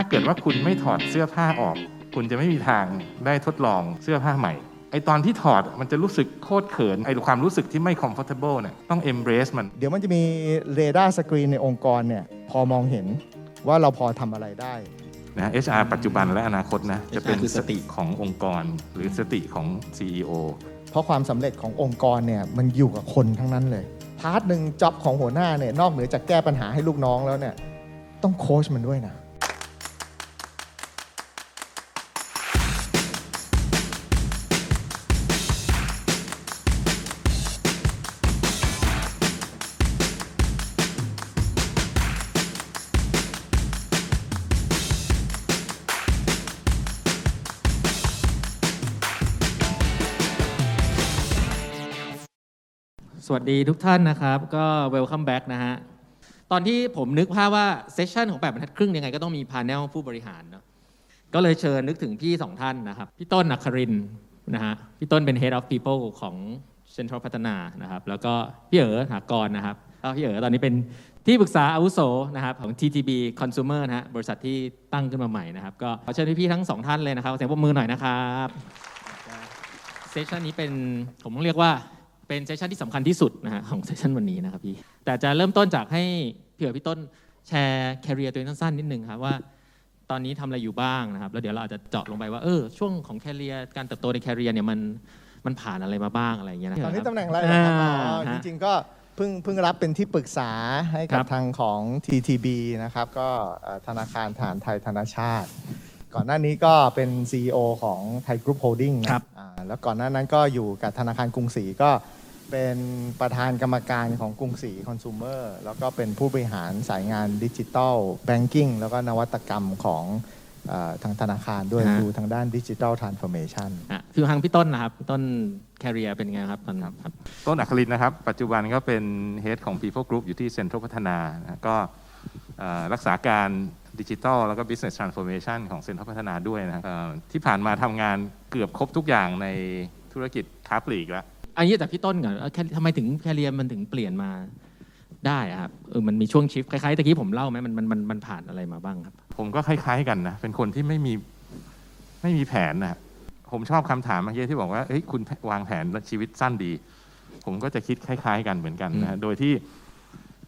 ถ้าเกิดว่าคุณไม่ถอดเสื้อผ้าออก คุณจะไม่มีทางได้ทดลองเสื้อผ้าใหม่ไอ้ตอนที่ถอดมันจะรู้สึกโคตรเขินไอ้ความรู้สึกที่ไม่ comfortable เนี่ยต้อง embrace มัน เดี๋ยวมันจะมี radar screen ในองค์กรเนี่ยพอมองเห็นว่าเราพอทำอะไรได้นะ HR ปัจจุบันและอนาคตนะ จะเป็นคือสสติติขององค์กร หรือสติของ CEO เพราะความสำเร็จขององค์กรเนี่ยมันอยู่กับคนทั้งนั้นเลย part หนึ่ง job ของหัวหน้าเนี่ยนอกเหนือจากแก้ปัญหาให้ลูกน้องแล้วเนี่ยต้องโค้ชมันด้วยนะ สวัสดีทุกท่านนะครับ ก็ welcome back นะฮะ ตอนที่ผมนึกภาพว่าเซสชันของ8บรรทัดครึ่งยังไงก็ต้องมีพา n นลผู้บริหารเนาะก็เลยเชิญนึกถึงพี่สองท่านนะครับ พี่ต้นอัครินทร์นะฮะพี่ต้นเป็น Head of People ของ Central พัฒนานะครับ แล้วก็พี่เอ๋อถากรนะครับแล้วพี่เอ๋อตอนนี้เป็นที่ปรึกษาอาวุโสนะครับของ TTB Consumer นะฮะบริษัทที่ตั้งขึ้นมาใหม่นะครับ ก็ขอเชิญพี่ๆทั้งสองท่านเลยนะครับขอเสียงปรบมือหน่อยนะครับsession นี้เป็นผมต้องเรียกว่า เป็น session ที่สำคัญที่สุดนะฮะของ session วันนี้นะครับพี่ แต่จะเริ่มต้นจากให้พี่เอ๋พี่ต้นแชร์ career ตัวเองสั้นๆนิดนึงครับว่าตอนนี้ทำอะไรอยู่บ้างนะครับ แล้วเดี๋ยวเราอาจจะเจาะลงไปว่าเออช่วงของ career การเติบโตใน career เนี่ยมันมันผ่านอะไรมาบ้างอะไรอย่างเงี้ยนะตอนนี้คบตำแหน่งอะไรนะครับอ่าอ๋อจฮะริงๆก็เพิ่งเพิ่งรับเป็นที่ปรึกษาให้กัครับทางของ TTB นะครับ ก็เอ่อธนาคารทหารไทยธนชาต ก่อนหน้านี้ก็เป็น CEO ของไทยกรุ๊ปโฮลดิ้งนะครับอ่า แล้วก่อนหน้านั้นก็อยู่กับธนาคารกรุงศรีก็เป็นประธานกรรมการของกรุงศรีคอน sumer แล้วก็เป็นผู้บริหารสายงานดิจิ t a ลแบงกิ้งแล้วก็นวัตกรรมของเออทางธนาคารด้วยฮะ ดูทางด้านดิจิ t a ลทรานส์ฟอร์เม tion อะคือทางพี่ต้นนะครับพี่ต้น career เป็นไงครับตอนนั้นครับ ต้นอัครินทร์นะครับ ปัจจุบันก็เป็น Head ของ People Group อยู่ที่เซ็นทรัลพัฒนานะก็เอ่อรักษาการ ดิจิทัลแล้วก็ Business Transformation ของเซ็นทรัลพัฒนาด้วยนะครับเอ่อที่ผ่านมาทำงานเกือบครบทุกอย่างในธุรกิจค้าปลีกแล้วอันนี้แต่พี่ต้นก่อนเออแค่ทำไมถึงแคริเอร์มันถึงเปลี่ยนมาได้อะครับเออมันมีช่วงชิฟคล้ายๆตะกี้ผมเล่าไหมมันมันมันมันผ่านอะไรมาบ้างครับ ผมก็คล้าย ๆกันนะ เป็นคนที่ไม่มีไม่มีแผนนะผมชอบคำถามเมื่อกี้ที่บอกว่าเฮ้ยคุณวางแผนชีวิตสั้นดี ผมก็จะคิดคล้าย ๆ กันเหมือนกันนะโดยที่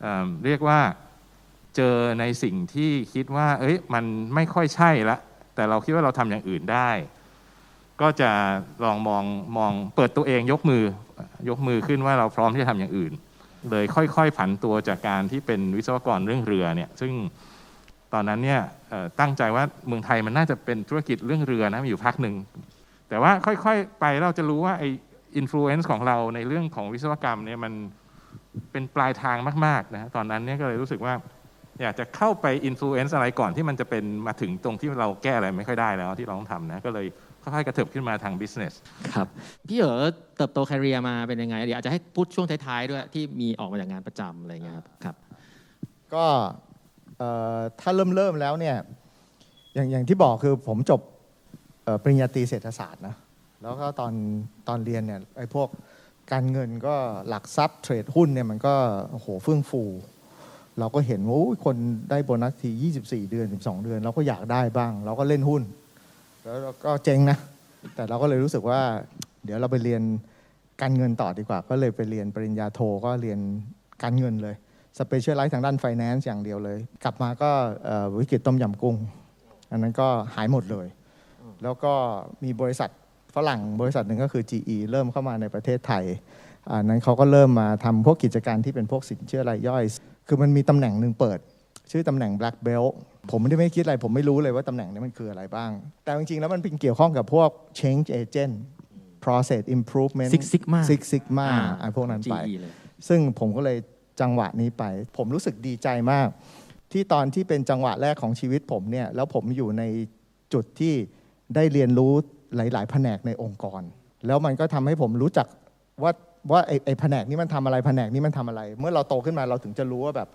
เอิ่มเรียกว่า เจอในสิ่งที่คิดว่า เอ้ยมันไม่ค่อยใช่ละ แต่เราคิดว่าเราทำอย่างอื่นได้ ก็จะลองมองมองเปิดตัวเองยกมือยกมือขึ้นว่าเราพร้อมที่จะทำอย่างอื่น เลยค่อยๆผันตัวจากการที่เป็นวิศวกรเรื่องเรือเนี่ยซึ่งตอนนั้นเนี่ยตั้งใจว่าเมืองไทยมันน่าจะเป็นธุรกิจเรื่องเรือนะมีอยู่พักหนึ่งแต่ว่าค่อยๆไปเราจะรู้ว่าไอinfluence ของเราในเรื่องของวิศวกรรมเนี่ยมันเป็นปลายทางมากๆนะตอนนั้นเนี่ยก็เลยรู้สึกว่า อยากจะเข้าไป influence อะไรก่อนที่มันจะเป็นมาถึงตรงที่เราแก้อะไรไม่ค่อยได้แล้วที่เราต้องทำนะ ก็เลยค่อยๆกระเถิบขึ้นมาทาง business ครับ พี่เอ๋เติบโต career มาเป็นยังไง เดี๋ยวอาจจะให้พูดช่วงท้ายๆด้วยที่มีออกมาจากงานประจำอะไรอย่างเงี้ยครับครับก็เอ่อถ้าเริ่มเริ่มแล้วเนี่ยอย่างอย่างที่บอกคือผมจบเอ่อปริญญาตรีเศรษฐศาสตร์นะแล้วก็ตอนตอนเรียนเนี่ยไอ้พวกการเงินก็หลักทรัพย์เทรดหุ้นเนี่ยมันก็โอ้โหเฟื่องฟู เราก็เห็นว่าคนได้โบนัสที 24 เดือน 12 เดือน เราก็อยากได้บ้าง เราก็เล่นหุ้น แล้วเราก็เจ๊งนะ แต่เราก็เลยรู้สึกว่า เดี๋ยวเราไปเรียนการเงินต่อดีกว่า ก็เลยไปเรียนปริญญาโทก็เรียนการเงินเลย specialize ทางด้าน finance อย่างเดียวเลย กลับมาก็วิกฤตต้มยำกุ้ง อันนั้นก็หายหมดเลย แล้วก็มีบริษัทฝรั่งบริษัทหนึ่งก็คือ GE เริ่มเข้ามาในประเทศไทยอันนั้นเขาก็เริ่มมาทำพวกกิจการที่เป็นพวกสินเชื่อรายย่อย คือมันมีตำแหน่งหนึ่งเปิด ชื่อตำแหน่ง black belt ผมไม่ได้ไม่คิดอะไร ผมไม่รู้เลยว่าตำแหน่งนี้มันคืออะไรบ้าง แต่จริงๆแล้วมันเป็นเกี่ยวข้องกับพวก change agent process improvement Six Sigma Six Sigma อ่าไอ้พวกนั้นไป GE เลย ซึ่งผมก็เลยจังหวะนี้ไป ผมรู้สึกดีใจมาก ที่ตอนที่เป็นจังหวะแรกของชีวิตผมเนี่ยแล้วผมอยู่ในจุดที่ได้เรียนรู้หลาย ๆ แผนกในองค์กร แล้วมันก็ทำให้ผมรู้จักว่า ว่าไอ้ไอ้แผนกนี้มันทำอะไรแผนกนี้มันทำอะไร เมื่อเราโตขึ้นมาเราถึงจะรู้ว่าแบบ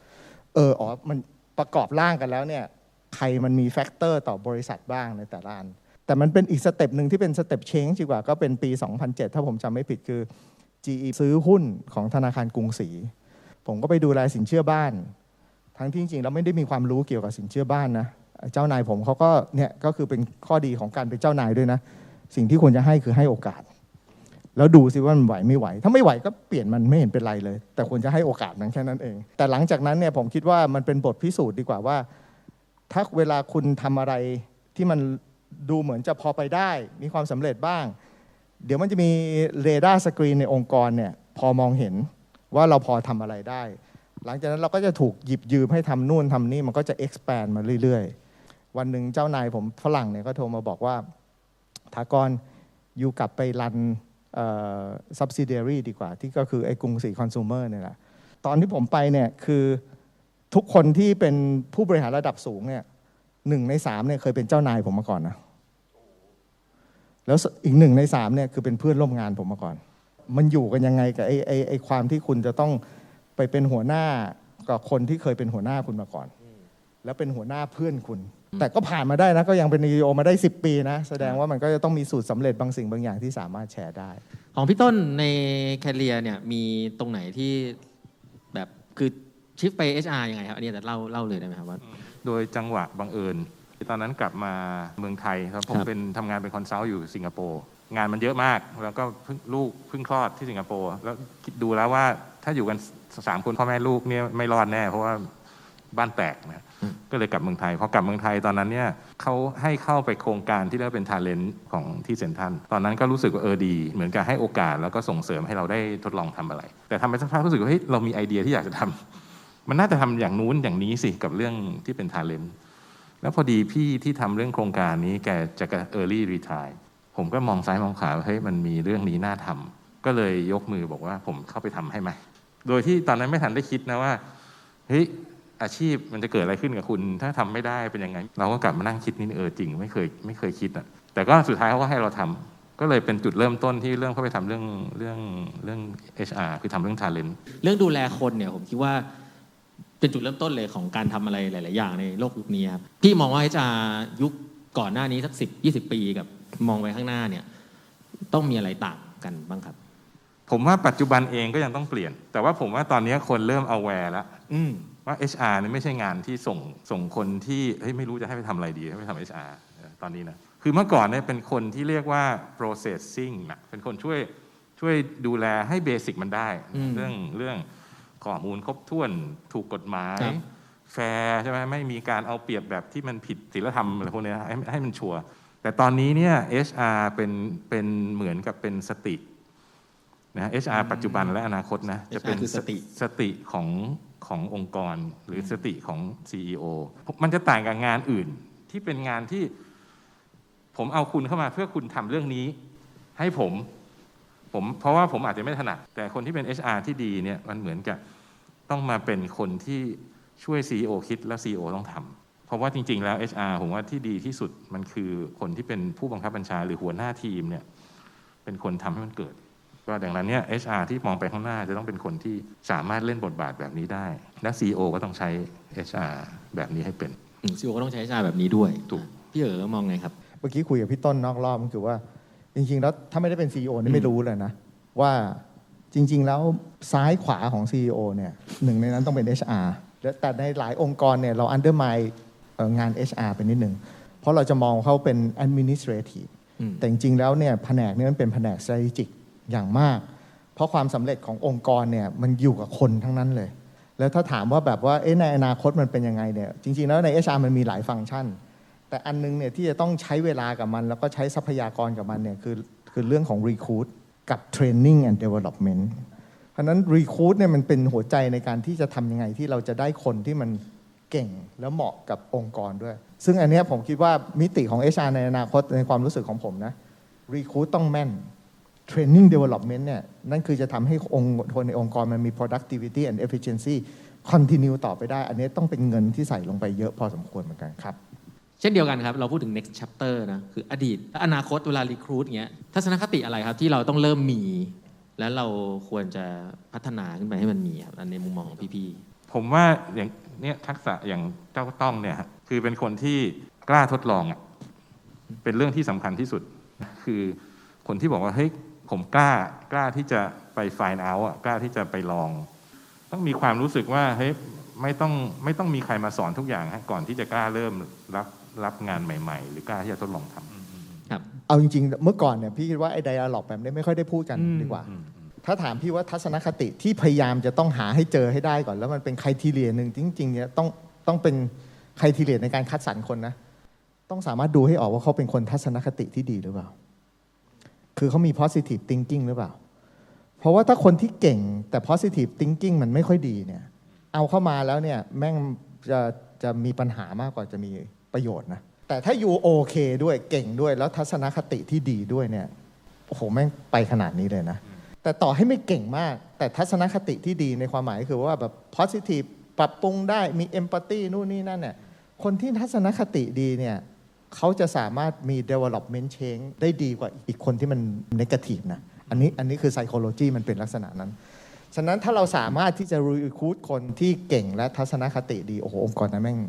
เอออ๋อมันประกอบร่างกันแล้วเนี่ยใครมันมี factor ต่อบริษัทบ้างในแต่ละอันแต่มันเป็นอีก step หนึ่งที่เป็น step change ดีกว่าก็เป็นปี 2007 ถ้าผมจำไม่ผิดคือ GE ซื้อหุ้นของธนาคารกรุงศรีผมก็ไปดูแลสินเชื่อบ้าน ทั้งที่จริงๆเราไม่ได้มีความรู้เกี่ยวกับสินเชื่อบ้านนะเจ้านายผมเขาก็เนี่ยก็คือเป็นข้อดีของการเป็นเจ้านายด้วยนะ สิ่งที่ควรจะให้คือให้โอกาส แล้วดูสิว่ามันไหวไม่ไหว ถ้าไม่ไหวก็เปลี่ยนมันไม่เห็นเป็นไรเลย แต่ควรจะให้โอกาสนั้นแค่นั้นเอง แต่หลังจากนั้นเนี่ยผมคิดว่ามันเป็นบทพิสูจน์ดีกว่าว่า ถ้าเวลาคุณทำอะไรที่มันดูเหมือนจะพอไปได้ มีความสำเร็จบ้าง เดี๋ยวมันจะมี radar screen ในองค์กรเนี่ยพอมองเห็นว่าเราพอทำอะไรได้ หลังจากนั้นเราก็จะถูกหยิบยืมให้ทำนู่นทำนี่มันก็จะ expand มาเรื่อยๆ วันหนึ่งเจ้านายผมฝรั่งเนี่ยก็โทรมาบอกว่าถากรอยู่กลับไปรัน subsidiary ดีกว่า ที่ก็คือไอ้กรุงศรี Consumer เนี่ยแหละตอนที่ผมไปเนี่ยคือทุกคนที่เป็นผู้บริหารระดับสูงเนี่ยหนึ่งในสามเนี่ยเคยเป็นเจ้านายผมมาก่อนนะแล้วอีกหนึ่งในสามเนี่ยคือเป็นเพื่อนร่วมงานผมมาก่อน มันอยู่กันยังไงกับไอ้ไอ้ไอ้ความที่คุณจะต้องไปเป็นหัวหน้ากับคนที่เคยเป็นหัวหน้าคุณมาก่อน แล้วเป็นหัวหน้าเพื่อนคุณ แต่ก็ผ่านมาได้นะ ก็ยังเป็น CEO มาได้ 10 ปีนะ แสดงว่ามันก็จะต้องมีสูตรสำเร็จบางสิ่งบางอย่างที่สามารถแชร์ได้ ของพี่ต้นในcareer เนี่ยมีตรงไหนที่แบบคือ shift ไป HR ยังไงครับ อันนี้แต่เล่าเล่าเลยได้ไหมครับว่า โดยจังหวะบังเอิญตอนนั้นกลับมาเมืองไทยครับผมครับเป็นทำงานเป็น consult อยู่สิงคโปร์งานมันเยอะมาก แล้วก็เพิ่งลูกเพิ่งคลอดที่สิงคโปร์แล้วคิดดูแล้วว่าถ้าอยู่กันสามคนพ่อแม่ลูกเนี่ยไม่รอดแน่ เพราะว่าบ้านแตกนะ ก็เลยกลับเมืองไทยพอกลับเมืองไทยตอนนั้นเนี่ยเขาให้เข้าไปโครงการที่เรียกเป็น talent ของที่เซ็นทรัลตอนนั้นก็รู้สึกว่าเออดี เหมือนกับให้โอกาสแล้วก็ส่งเสริมให้เราได้ทดลองทำอะไร แต่ทำไปสักพักรู้สึกว่าเฮ้ยเรามีไอเดียที่อยากจะทำมันน่าจะทำอย่างนู้นอย่างนี้สิกับเรื่องที่เป็น talent แล้วพอดีพี่ที่ทำเรื่องโครงการนี้แกจะ early retire ผมก็มองซ้ายมองขวาว่าเฮ้ยมันมีเรื่องนี้น่าทำก็เลยยกมือบอกว่าผมเข้าไปทำให้ไหมโดยที่ตอนนั้นไม่ทันได้คิดนะว่าเฮ้ย อาชีพมันจะเกิดอะไรขึ้นกับคุณ ถ้าทำไม่ได้เป็นยังไง เราก็กลับมานั่งคิดนี่เออจริง ไม่เคยไม่เคยคิดอะแต่ก็สุดท้ายเขาก็ให้เราทำก็เลยเป็นจุดเริ่มต้นที่เริ่มเข้าไปทำเรื่องเรื่องเรื่อง HR คือทำเรื่อง talent เรื่องดูแลคนเนี่ยผมคิดว่าเป็นจุดเริ่มต้นเลยของการทำอะไรหลาย ๆ อย่างในโลกยุคนี้ครับพี่มองว่า HR ยุคก่อนหน้านี้สักสิบยี่สิบปีกับมองไปข้างหน้าเนี่ยต้องมีอะไรต่างกันบ้างครับ ผมว่าปัจจุบันเองก็ยังต้องเปลี่ยน แต่ว่าผมว่าตอนนี้คนเริ่ม aware แล้วอืมว่า HR นี่ไม่ใช่งานที่ส่งส่งคนที่เฮ้ยไม่รู้จะให้ไปทำอะไรดีให้ไปทำ HR เออตอนนี้นะคือเมื่อก่อนเนี่ยเป็นคนที่เรียกว่า processing นะเป็นคนช่วยช่วยดูแลให้ basic มันได้อืมเรื่องเรื่องข้อมูลครบถ้วนถูกกฎหมายครับแฟร์ใช่ไหมไม่มีการเอาเปรียบแบบที่มันผิดศีลธรรมอะไรพวกเนี้ยให้ให้มันชัวร์แต่ตอนนี้เนี่ย HR เป็นเป็นเหมือนกับเป็นสตินะ HR ปัจจุบันและอนาคตนะจะเป็น HR คือสติสติของ ขององค์กรหรือสติของ CEO มันจะต่างกับงานอื่นที่เป็นงานที่ผมเอาคุณเข้ามาเพื่อคุณทำเรื่องนี้ ให้ผมผมเพราะว่าผมอาจจะไม่ถนัด แต่คนที่เป็น HR ที่ดีเนี่ยมันเหมือนกับต้องมาเป็นคนที่ช่วย CEO คิดแล้ว CEO ต้องทำเพราะว่าจริง ๆ แล้ว HR ผมว่าที่ดีที่สุดมันคือคนที่เป็นผู้บังคับบัญชาหรือหัวหน้าทีมเนี่ยเป็นคนทำให้มันเกิด ก็ดังนั้นเนี่ย HR ที่มองไปข้างหน้าจะต้องเป็นคนที่สามารถเล่นบทบาทแบบนี้ได้ และ CEO ก็ต้องใช้ HR แบบนี้ให้เป็นซีโอก็ต้องใช้ HR แบบนี้ด้วยถูกพี่เอ๋มองไงครับ เมื่อกี้คุยกับพี่ต้นนอกรอบมันคือว่า จริง ๆ แล้วถ้าไม่ได้เป็น CEO นี่ไม่รู้เลยนะ ว่าจริง ๆ แล้วซ้ายขวาของ CEO เนี่ยหนึ่งในนั้นต้องเป็น HR และแต่ในหลายองค์กรเนี่ยเรา undermine เอ่องาน HR ไปนิดหนึ่งเพราะเราจะมองเขาเป็น administrative อืมแต่จริงๆแล้วเนี่ยแผนกนี้มันเป็นแผนก strategic อย่างมาก เพราะความสำเร็จขององค์กรเนี่ยมันอยู่กับคนทั้งนั้นเลย แล้วถ้าถามว่าแบบว่าในอนาคตมันเป็นยังไงเนี่ยจริง ๆ แล้วใน HR มันมีหลายฟังก์ชัน แต่อันนึงเนี่ยที่จะต้องใช้เวลากับมัน แล้วก็ใช้ทรัพยากรกับมันเนี่ยคือคือเรื่องของ recruit กับ training and development เพราะนั้น recruit เนี่ยมันเป็นหัวใจในการที่จะทำยังไงที่เราจะได้คนที่มันเก่งแล้วเหมาะกับองค์กรด้วย ซึ่งอันนี้ผมคิดว่ามิติของ HR ในอนาคตในความรู้สึกของผมนะ recruit ต้องแม่น training development เนี่ยนั่นคือจะทำให้องค์คนในองค์กรมันมี productivity and efficiency continue ต่อไปได้ อันนี้ต้องเป็นเงินที่ใส่ลงไปเยอะพอสมควรเหมือนกันครับ เช่นเดียวกันครับ เราพูดถึง next chapter นะคืออดีตและอนาคตเวลา recruit เงี้ยทัศนคติอะไรครับที่เราต้องเริ่มมี แล้วเราควรจะพัฒนาขึ้นไปให้มันมีครับอันในมุมมองของพี่ผมว่าอย่างเนี้ยทักษะอย่างเจ้าต้องเนี่ยฮะคือเป็นคนที่กล้าทดลองอะเป็นเรื่องที่สำคัญที่สุด คือคนที่บอกว่าเฮ้ย ผมกล้ากล้าที่จะไปไฟน์เอาอะกล้าที่จะไปลอง ต้องมีความรู้สึกว่าเฮ้ยไม่ต้องไม่ต้องมีใครมาสอนทุกอย่างฮะก่อนที่จะกล้าเริ่มรับรับงานใหม่ ๆ หรือกล้าที่จะทดลองทำครับเอาจริง ๆ เมื่อก่อนเนี่ยพี่คิดว่าไอ้ไดอะล็อกแบบนี้ไม่ค่อยได้พูดกันอืมดีกว่าอืมถ้าถามพี่ว่าทัศนคติที่พยายามจะต้องหาให้เจอให้ได้ก่อน แล้วมันเป็นใครทีเรียหนึ่งจริงๆเนี่ยต้องต้องเป็นใครทีเรียในการคัดสรรคนนะ ต้องสามารถดูให้ออกว่าเขาเป็นคนทัศนคติที่ดีหรือเปล่า คือเขามี positive thinking หรือเปล่า เพราะว่าถ้าคนที่เก่งแต่ positive thinking มันไม่ค่อยดีเนี่ย เอาเข้ามาแล้วเนี่ยแม่งจะจะมีปัญหามากกว่าจะมีประโยชน์นะ แต่ถ้าอยู่โอเคด้วยเก่งด้วยแล้วทัศนคติที่ดีด้วยเนี่ย โอ้โห แม่งไปขนาดนี้เลยนะ แต่ต่อให้ไม่เก่งมาก แต่ทัศนคติที่ดีในความหมายคือว่าแบบ positive ปรับปรุงได้มี empathy นู่นนี่นั่นเนี่ย คนที่ทัศนคติดีเนี่ย เขาจะสามารถมี development change ได้ดีกว่าอีกคนที่มัน negative นะ อันนี้อันนี้คือ psychology มันเป็นลักษณะนั้น ฉะนั้นถ้าเราสามารถที่จะ recruit คนที่เก่งและทัศนคติดี โอ้โห องค์กรนั้นแม่ง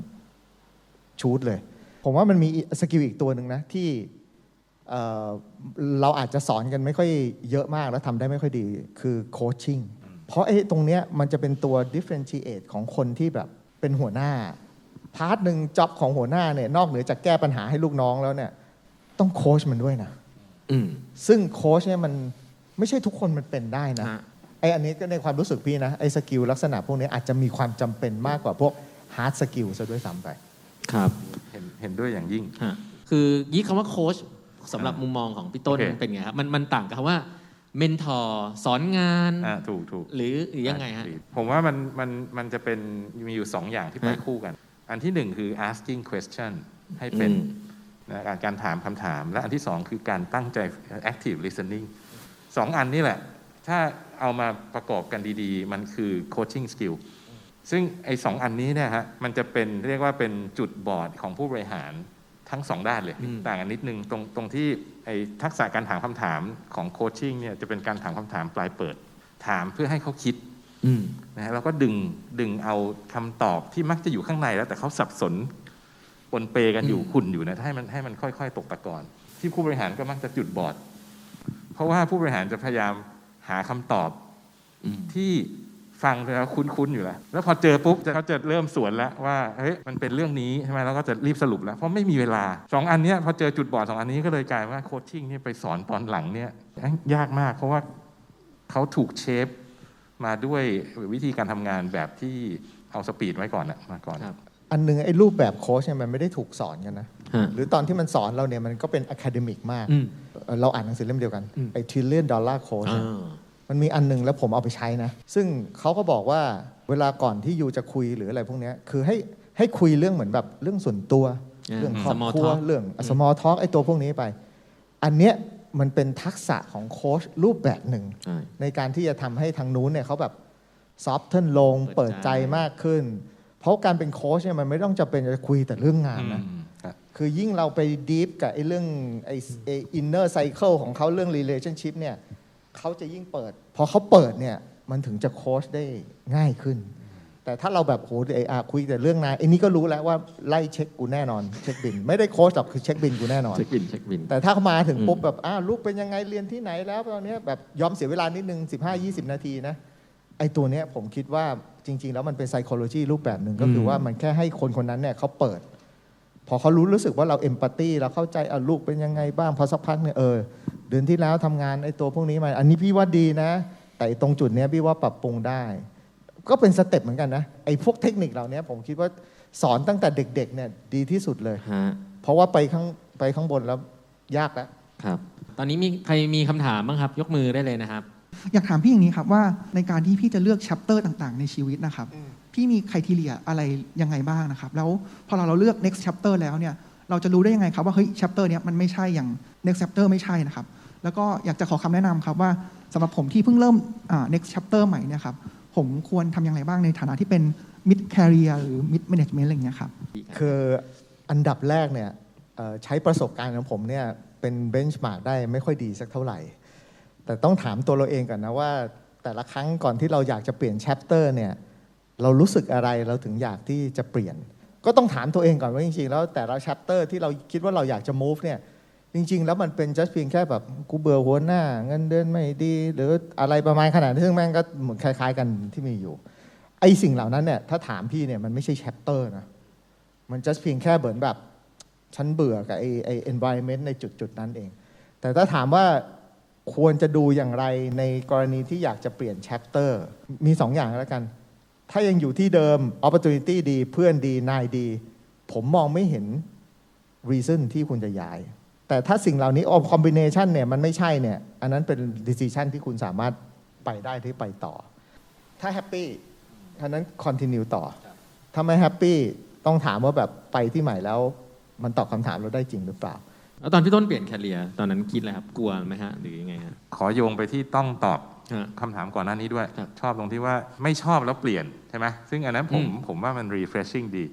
ชูดเลย ผมว่ามันมีสกิลอีกตัวหนึ่งนะ ที่เอ่อเราอาจจะสอนกันไม่ค่อยเยอะมากแล้วทำได้ไม่ค่อยดีคือ coaching เพราะไอ้ตรงเนี้ยมันจะเป็นตัว differentiate ของคนที่แบบเป็นหัวหน้า part หนึ่ง job ของหัวหน้าเนี่ยนอกเหนือจากแก้ปัญหาให้ลูกน้องแล้วเนี่ย ต้องโค้ชมันด้วยนะอืมซึ่งโค้ชเนี่ยมันไม่ใช่ทุกคนมันเป็นได้นะฮะไออันนี้ก็ในความรู้สึกพี่นะไอ skill ลักษณะพวกนี้อาจจะมีความจำเป็นมากกว่าพวก hard skill ซะด้วยซ้ำไป ครับเห็นเห็นด้วยอย่างยิ่งฮะคือยี่คำว่าโค้ชสำหรับมุมมองของพี่ต้นโอเคเป็นไงครับมันมันต่างกับคำว่าเมนทอร์สอนงานอ่าถูกถูกหรือหรือยังไงฮะผมว่ามันมันมันจะเป็นมีอยู่สองอย่างที่ไปฮะคู่กัน อันที่หนึ่งคือ asking question ให้เป็นอืมนะการการถามคำถาม และอันที่สองคือการตั้งใจ active listening สองอันนี้แหละ ถ้าเอามาประกอบกันดีๆ มันคือ coaching skill ซึ่งไอ้สองอันนี้เนี่ยฮะมันจะเป็นเรียกว่าเป็นจุดบอดของผู้บริหารทั้งสองด้านเลยอืมต่างกันนิดนึงตรงตรงที่ไอ้ทักษะการถามคำถามของโคชชิ่งเนี่ยจะเป็นการถามคำถามปลายเปิด ถามเพื่อให้เขาคิดอืม นะฮะเราก็ดึงดึงเอาคำตอบที่มักจะอยู่ข้างในแล้ว แต่เขาสับสนปนเปกันอยู่อืมขุ่นอยู่นะให้มันให้มันค่อย ๆ ตกตะกอนที่ผู้บริหารก็มักจะจุดบอด เพราะว่าผู้บริหารจะพยายามหาคำตอบอืมที่ฟังแล้วคุ้นๆอยู่แล้ว แล้วพอเจอปุ๊บจะเขาจะเริ่มสวนแล้วว่าเฮ้ยมันเป็นเรื่องนี้ใช่ไหมแล้วก็จะรีบสรุปแล้วเพราะไม่มีเวลาสองอันเนี้ยพอเจอจุดบอดสองอันนี้ก็เลยกลายว่า coaching เนี่ยไปสอนตอนหลังเนี่ยยากมาก เพราะว่าเขาถูก shape มาด้วยวิธีการทำงานแบบที่เอา speed ไว้ก่อนอะมาก่อนครับอันหนึ่งไอ้รูปแบบโค้ชเนี่ยมันไม่ได้ถูกสอนกันนะฮะหรือตอนที่มันสอนเราเนี่ยมันก็เป็น academic มากอืมเอ่อเราอ่านหนังสือเล่มเดียวกันอืมไอ้ trillion dollar coach อ่เนี่ยมันมีอันหนึ่งแล้วผมเอาไปใช้นะ ซึ่งเขาก็บอกว่าเวลาก่อนที่ you จะคุยหรืออะไรพวกเนี้ยคือให้ให้คุยเรื่องเหมือนแบบเรื่องส่วนตัวอ่าเรื่องครอบ small ครัว talk เรื่อง small talk ไอ้ตัวพวกนี้ไป อันเนี้ย มันเป็นทักษะของโค้ชรูปแบบหนึ่ง ใช่ ในการที่จะทำให้ทางนู้นเนี่ยเขาแบบ settle ลงเปิดใจ เปิดใจมากขึ้น เพราะการเป็นโค้ชเนี่ยมันไม่ต้องจะเป็นจะคุยแต่เรื่องงานนะ อืมครับ คือยิ่งเราไป deep กับไอ้เรื่องไอ้ inner circle ของเขาเรื่อง relationship เนี่ยเขาจะยิ่งเปิด พอเขาเปิดเนี่ย มันถึงจะโค้ชได้ง่ายขึ้น แต่ถ้าเราแบบโหไอ้อาคุยแต่เรื่องนายไอ้นี่ก็รู้แล้วว่าไล่เช็คกูแน่นอนเช็คบิล ไม่ได้โค้ชหรอกคือเช็คบิลกูแน่นอน เช็คบิลเช็คบิล แต่ถ้าเขามาถึงอืมปุ๊บแบบอ้าวลูกเป็นยังไงเรียนที่ไหนแล้วตอนเนี้ยแบบยอมเสียเวลานิดนึง 15-20 นาทีนะไอ้ตัวเนี้ยผมคิดว่าจริง ๆ แล้วมันเป็น psychology รูปแบบหนึ่งก็คือว่ามันแค่ให้คนคนนั้นเนี่ยเขาเปิด พอเขารู้รู้สึกว่าเรา empathy เราเข้าใจอะลูกเป็นยังไงบ้างพอสักพักเนี่ยเออเดือนที่แล้วทำงานไอ้ตัวพวกนี้มาอันนี้พี่ว่าดีนะ แต่ไอ้ตรงจุดเนี้ยพี่ว่าปรับปรุงได้ ก็เป็นสเต็ปเหมือนกันนะไอ้พวกเทคนิคเหล่านี้ผมคิดว่าสอนตั้งแต่เด็กๆเนี่ยดีที่สุดเลย ฮะเพราะว่าไปข้างไปข้างบนแล้วยากแล้วครับ ตอนนี้มีใครมีคำถามบ้างครับ ยกมือได้เลยนะครับ อยากถามพี่อย่างนี้ครับว่าในการที่พี่จะเลือก chapter ต่างๆ ในชีวิตนะครับ พี่มี criteria อะไรยังไงบ้างนะครับ แล้วพอเราเราเลือก next chapter แล้วเนี่ยเราจะรู้ได้ยังไงครับว่าเฮ้ย chapter เนี้ยมันไม่ใช่อย่าง next chapter ไม่ใช่นะครับ แล้วก็อยากจะขอคำแนะนำครับว่าสำหรับผมที่เพิ่งเริ่มอ่า next chapter ใหม่เนี่ยครับ ผมควรทำอย่างไรบ้างในฐานะที่เป็น mid career หรือ mid management อะไรอย่างเงี้ยครับ คืออันดับแรกเนี่ยเอ่อใช้ประสบการณ์ของผมเนี่ยเป็นเบนช์มาร์กได้ไม่ค่อยดีสักเท่าไหร่ แต่ต้องถามตัวเราเองก่อนนะว่า แต่ละครั้งก่อนที่เราอยากจะเปลี่ยนแชปเตอร์เนี่ยเรารู้สึกอะไรเราถึงอยากที่จะเปลี่ยน ก็ต้องถามตัวเองก่อนว่าจริงๆแล้วแต่ละ chapter ที่เราคิดว่าเราอยากจะ move เนี่ย จริง ๆ แล้วมันเป็น just เพียงแค่แบบกูเบื่อหัวหน้า เงินเดือนไม่ดี หรืออะไรประมาณขนาดนี้ซึ่งแม่งก็เหมือนคล้าย ๆ กันที่มีอยู่ ไอ้สิ่งเหล่านั้นเนี่ยถ้าถามพี่เนี่ยมันไม่ใช่ chapter นะมัน just เพียงแค่เหมือนแบบฉันเบื่อกับไอ้ไอ้ environment ในจุดจุดๆนั้นเอง แต่ถ้าถามว่าควรจะดูอย่างไรในกรณีที่อยากจะเปลี่ยน chapter มีสองอย่างแล้วกัน ถ้ายังอยู่ที่เดิม opportunity ดีเพื่อนดีนายดี ผมมองไม่เห็น reason ที่คุณจะย้าย แต่ถ้าสิ่งเหล่านี้ all combination เนี่ยมันไม่ใช่เนี่ย อันนั้นเป็น decision ที่คุณสามารถไปได้ที่ไปต่อ ถ้า happy อันนั้น continue ต่อ ถ้าไม่ happy ต้องถามว่าแบบไปที่ใหม่แล้ว มันตอบคำถามเราได้จริงหรือเปล่า แล้วตอนพี่ต้นเปลี่ยนแคเรียตอนนั้นคิดอะไรครับ กลัวไหมฮะ หรือยังไงฮะ ขอโยงไปที่ต้องตอบฮะ คำถามก่อนหน้านี้ด้วย ครับชอบตรงที่ว่าไม่ชอบแล้วเปลี่ยนใช่ไหมซึ่งอันนั้นผมอืม ผมว่ามัน refreshing ดี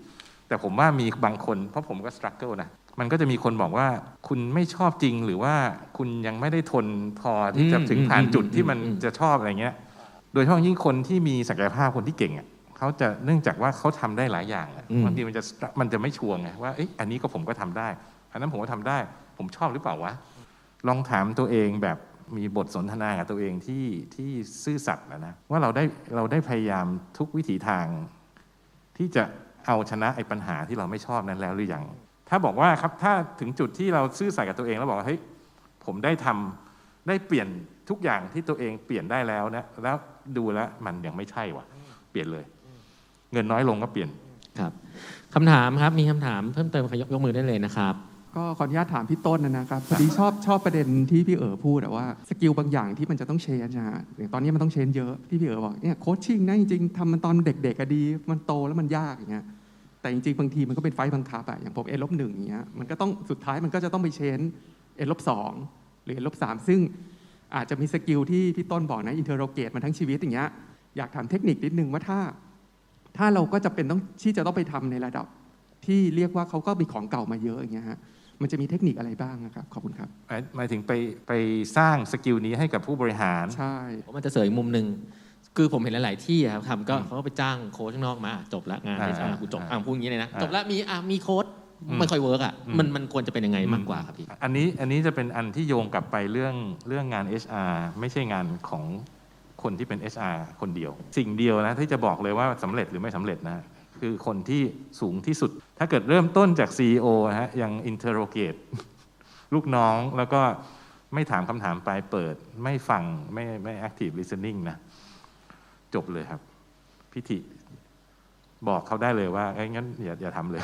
แต่ผมว่ามีบางคนเพราะผมก็ struggle นะ มันก็จะมีคนบอกว่าคุณไม่ชอบจริงหรือว่าคุณยังไม่ได้ทนพอที่จะอืมถึงผ่านอืมจุดที่มันอืมจะชอบอะไรเงี้ย โดยเฉพาะยิ่งคนที่มีศักยภาพคนที่เก่งอะเขาจะเนื่องจากว่าเขาทำได้หลายอย่างอะบางทีมันจะมันจะไม่ชัวร์ไงว่าเอ๊ะอันนี้ก็ผมก็ทำได้ อันนั้นผมก็ทำได้ ผมชอบหรือเปล่าวะลองถามตัวเองแบบมีบทสนทนากับตัวเองที่ที่ซื่อสัตย์นะนะว่าเราได้เราได้พยายามทุกวิถีทาง ที่จะเอาชนะไอ้ปัญหาที่เราไม่ชอบนั้นแล้วหรือยัง ถ้าบอกว่าครับถ้าถึงจุดที่เราซื่อสัตย์กับตัวเองแล้วบอกว่าเฮ้ยผมได้ทำได้เปลี่ยนทุกอย่างที่ตัวเองเปลี่ยนได้แล้วนะแล้วดูแล้วมันยังไม่ใช่ว่ะ เปลี่ยนเลย เงินน้อยลงก็เปลี่ยนครับคำถามครับมีคำถามเพิ่มเติมใครยกยกมือได้เลยนะครับก็ขออนุญาตถามพี่ต้นนะนะครับพอดีชอบชอบประเด็นที่พี่เอ๋อพูดอะว่า skill บางอย่างที่มันจะต้อง change นะฮะอย่างตอนนี้มันต้อง change เยอะที่พี่เอ๋อบอกเนี่ย coaching นะจริงๆทำมันตอนเด็กๆอะดี มันโตแล้วมันยากอย่างเงี้ย แต่จริงๆ บางทีมันก็เป็นไฟต์บังคับอะอย่างผม N ลบหนึ่งอย่างเงี้ยมันก็ต้องสุดท้ายมันก็จะต้องไป change N ลบสองหรือ N ลบสามซึ่งอาจจะมี skill ที่พี่ต้นบอกนะ interrogate มาทั้งชีวิตอย่างเงี้ยอยากถามเทคนิคนิดนึงว่าถ้า ถ้าเราก็จะเป็นต้องที่จะต้องไปทำในระดับ ที่เรียกว่าเขาก็มีของเก่ามาเยอะอย่างเงี้ยฮะมันจะมีเทคนิคอะไรบ้างนะครับขอบคุณครับหมายหมายถึงไปไปสร้าง skill นี้ให้กับผู้บริหารใช่ผมมันจะเสริมอีกมุมหนึ่ง คือผมเห็นหลาย ๆ ที่อะครับทำก็เขาก็ไปจ้างโค้ชข้างนอกมาอะจบละงานอ่าที่อะกูจบอ่าอะพูดอย่างนี้เลยนะอ่าจบละมีอะมีโค้ชอืมไม่ค่อยเวิร์กอะอืม มันมันควรจะเป็นยังไงมากกว่าครับพี่ อันนี้อันนี้จะเป็นอันที่โยงกลับไปเรื่องเรื่องงาน HR ไม่ใช่งานของคนที่เป็น HR คนเดียว สิ่งเดียวนะที่จะบอกเลยว่าสำเร็จหรือไม่สำเร็จนะคือคนที่สูงที่สุด ถ้าเกิดเริ่มต้นจาก CEO นะฮะยัง interrogate ลูกน้องแล้วก็ไม่ถามคำถามปลายเปิด ไม่ฟังไม่ไม่ active listening นะ จบเลยครับ พิธีบอกเขาได้เลยว่าเอ้งั้นอย่าอย่าทำเลย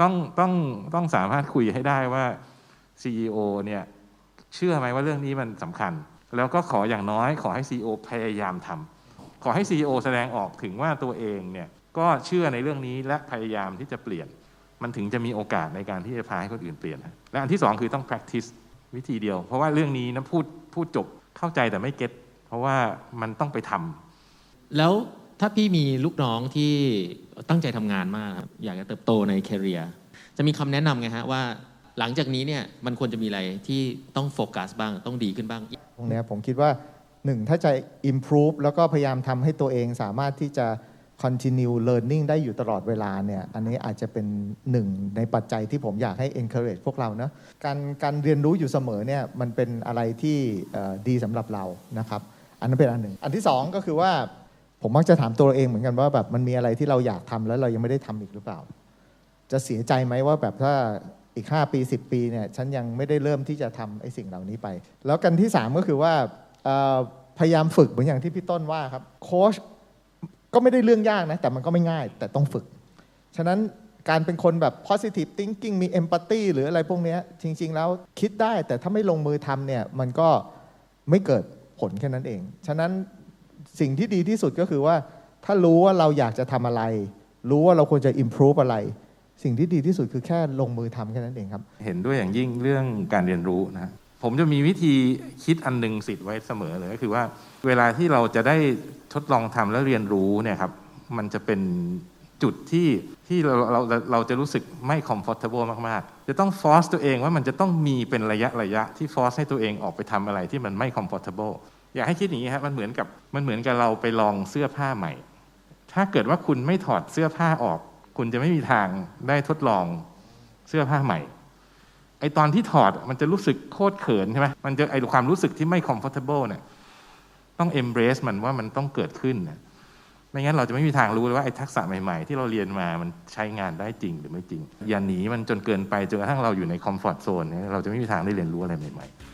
ต้องต้องต้องสามารถคุยให้ได้ว่า CEO เนี่ยเชื่อไหมว่าเรื่องนี้มันสำคัญ แล้วก็ขออย่างน้อย ขอให้ CEO พยายามทำขอให้ CEO แสดงออกถึงว่าตัวเองเนี่ยก็เชื่อในเรื่องนี้และพยายามที่จะเปลี่ยน มันถึงจะมีโอกาสในการที่จะพาให้คนอื่นเปลี่ยนนะและอันที่สองคือต้อง practice วิธีเดียว เพราะว่าเรื่องนี้นะพูดพูดจบเข้าใจแต่ไม่เก็ตเพราะว่ามันต้องไปทำ แล้วถ้าพี่มีลูกน้องที่ตั้งใจทำงานมากครับอยากจะเติบโตในแคริเอร์จะมีคำแนะนำไงฮะว่าหลังจากนี้เนี่ยมันควรจะมีอะไรที่ต้องโฟกัสบ้างต้องดีขึ้นบ้าง ตรงนี้ผมคิดว่าหนึ่งถ้าจะ improve แล้วก็พยายามทำให้ตัวเองสามารถที่จะ continue learning ได้อยู่ตลอดเวลาเนี่ยอันนี้อาจจะเป็นหนึ่งในปัจจัยที่ผมอยากให้ encourage พวกเรานะการการเรียนรู้อยู่เสมอเนี่ยมันเป็นอะไรที่ดีสำหรับเรานะครับ อันนั้นเป็นอันหนึ่ง อันที่สองก็คือว่า ผมมักจะถามตัวเองเหมือนกันว่าแบบมันมีอะไรที่เราอยากทำแล้วเรายังไม่ได้ทำอีกหรือเปล่า จะเสียใจไหมว่าแบบถ้าอีก 5 ปี 10 ปีเนี่ยฉันยังไม่ได้เริ่มที่จะทำไอ้สิ่งเหล่านี้ไป แล้วกันที่ 3 ก็คือว่าพยายามฝึกเหมือนอย่างที่พี่ต้นว่าครับโค้ชก็ไม่ได้เรื่องยากนะ แต่มันก็ไม่ง่ายแต่ต้องฝึก ฉะนั้นการเป็นคนแบบ positive thinking มี empathy หรืออะไรพวกนี้จริง ๆ แล้วคิดได้แต่ถ้าไม่ลงมือทำเนี่ยมันก็ไม่เกิดผลแค่นั้นเอง ฉะนั้น สิ่งที่ดีที่สุดก็คือว่า ถ้ารู้ว่าเราอยากจะทำอะไร รู้ว่าเราควรจะ improve อะไร สิ่งที่ดีที่สุดคือแค่ลงมือทำแค่นั้นเองครับ เห็นด้วยอย่างยิ่งเรื่องการเรียนรู้นะผมจะมีวิธีคิดอันหนึงสิทธิ์ไว้เสมอเลยก็คือว่า เวลาที่เราจะได้ทดลองทำและเรียนรู้เนี่ยครับมันจะเป็นจุดที่ที่เราเราเราเราจะรู้สึกไม่ comfortable มาก ๆ จะต้อง force ตัวเองว่ามันจะต้องมีเป็นระยะระยะที่ force ให้ตัวเองออกไปทำอะไรที่มันไม่ comfortable อยากให้คิดอย่างนี้ครับมันเหมือนกับมันเหมือนกับเราไปลองเสื้อผ้าใหม่ ถ้าเกิดว่าคุณไม่ถอดเสื้อผ้าออก คุณจะไม่มีทางได้ทดลองเสื้อผ้าใหม่ไอตอนที่ถอดมันจะรู้สึกโคตรเขินใช่ไหมมันจะไอความรู้สึกที่ไม่ comfortable เนี่ยต้อง embrace มันว่ามันต้องเกิดขึ้นนะไม่งั้นเราจะไม่มีทางรู้เลยว่าไอ้ทักษะใหม่ๆ ที่เราเรียนมามันใช้งานได้จริงหรือไม่จริง อย่าหนีมันจนเกินไปจนกระทั่งเราอยู่ในคอมฟอร์ทโซนเนี่ยเราจะไม่มีทางได้เรียนรู้อะไรใหม่ๆ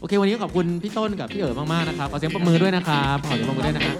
โอเค วันนี้ขอบคุณพี่ต้นกับพี่เอ๋มากๆนะครับขอเสียงปรบมือด้วยนะครับขอเสียงปรบมือด้วยนะครับ